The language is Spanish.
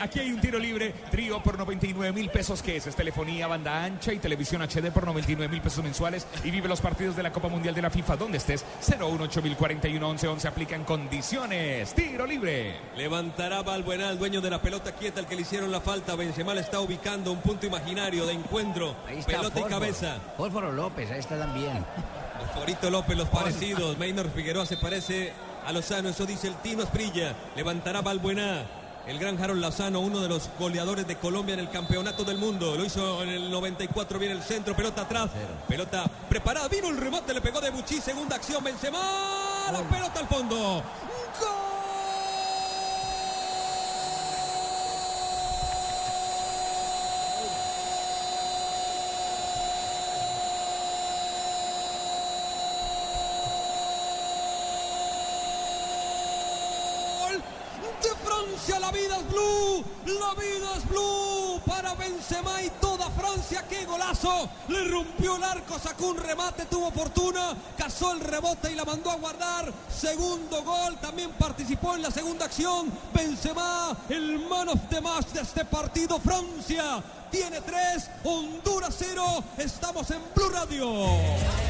Aquí hay un tiro libre, trío por 99 mil pesos, que es? es telefonía, banda ancha y televisión HD por 99 mil pesos mensuales. Y vive los partidos de la Copa Mundial de la FIFA donde estés. 018041 11 aplican condiciones. Tiro libre. Levantará Balbuena, el dueño de la pelota quieta, el que le hicieron la falta. Benzema le está ubicando un punto imaginario de encuentro. Ahí está pelota y cabeza. Fósforo López, ahí está también. Favorito López, los parecidos. Maynor Figueroa se parece a Lozano, eso dice el Tino Esprilla. Levantará Balbuena. El gran Harold Lozano, uno de los goleadores de Colombia en el campeonato del mundo. Lo hizo en el 94, viene el centro, pelota atrás. Pelota preparada, vino el rebote, le pegó de Buchi, segunda acción, Benzema. La pelota al fondo. de Francia, la vida es blue, la vida es blue para Benzema y toda Francia, qué golazo, le rompió el arco, sacó un remate, tuvo fortuna, cazó el rebote y la mandó a guardar, segundo gol, también participó en la segunda acción, Benzema, el man of the match de este partido, Francia tiene tres, Honduras cero, estamos en Blue Radio.